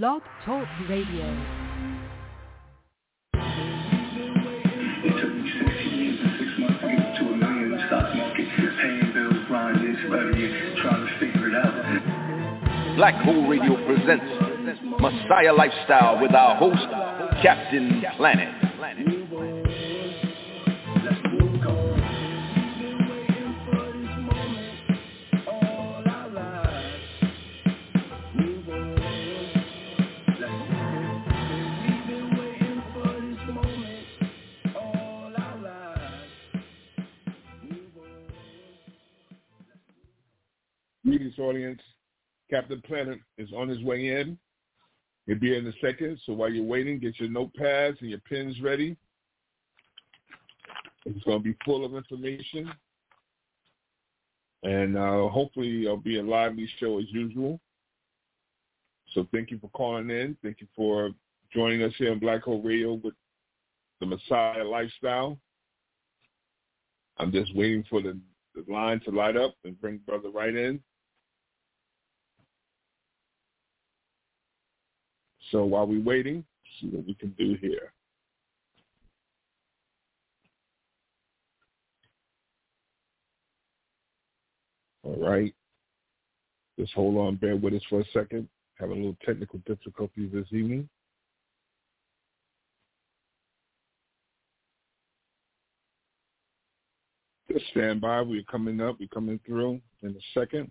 Blog Talk Radio. Black Hole Radio presents Messiah Lifestyle with our host, Captain Planet. Greetings, audience. Captain Planet is on his way in. He'll be in a second, so while you're waiting, get your notepads and your pens ready. It's going to be full of information. And uh, hopefully it'll be a lively show as usual. So thank you for calling in. Thank you for joining us here on Black Hole Radio with the Messiah Lifestyle. I'm just waiting for the, the line to light up and bring Brother right in. So while we're waiting, see what we can do here. All right. Just hold on, bear with us for a second. Having a little technical difficulties this evening. Just stand by. We're coming up. We're coming through in a second.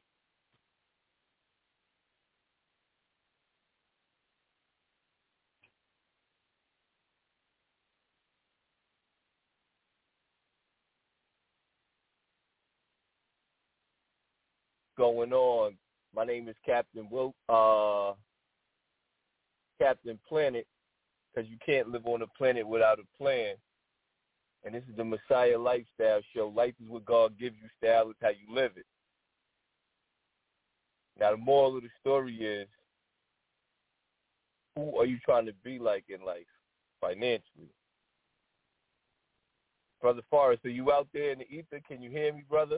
Going on. My name is Captain Will, uh, Captain Planet, because you can't live on a planet without a plan. And this is the Messiah Lifestyle Show. Life is what God gives you. Style is how you live it. Now, the moral of the story is, who are you trying to be like in life financially? Brother Forrest, are you out there in the ether? Can you hear me, brother?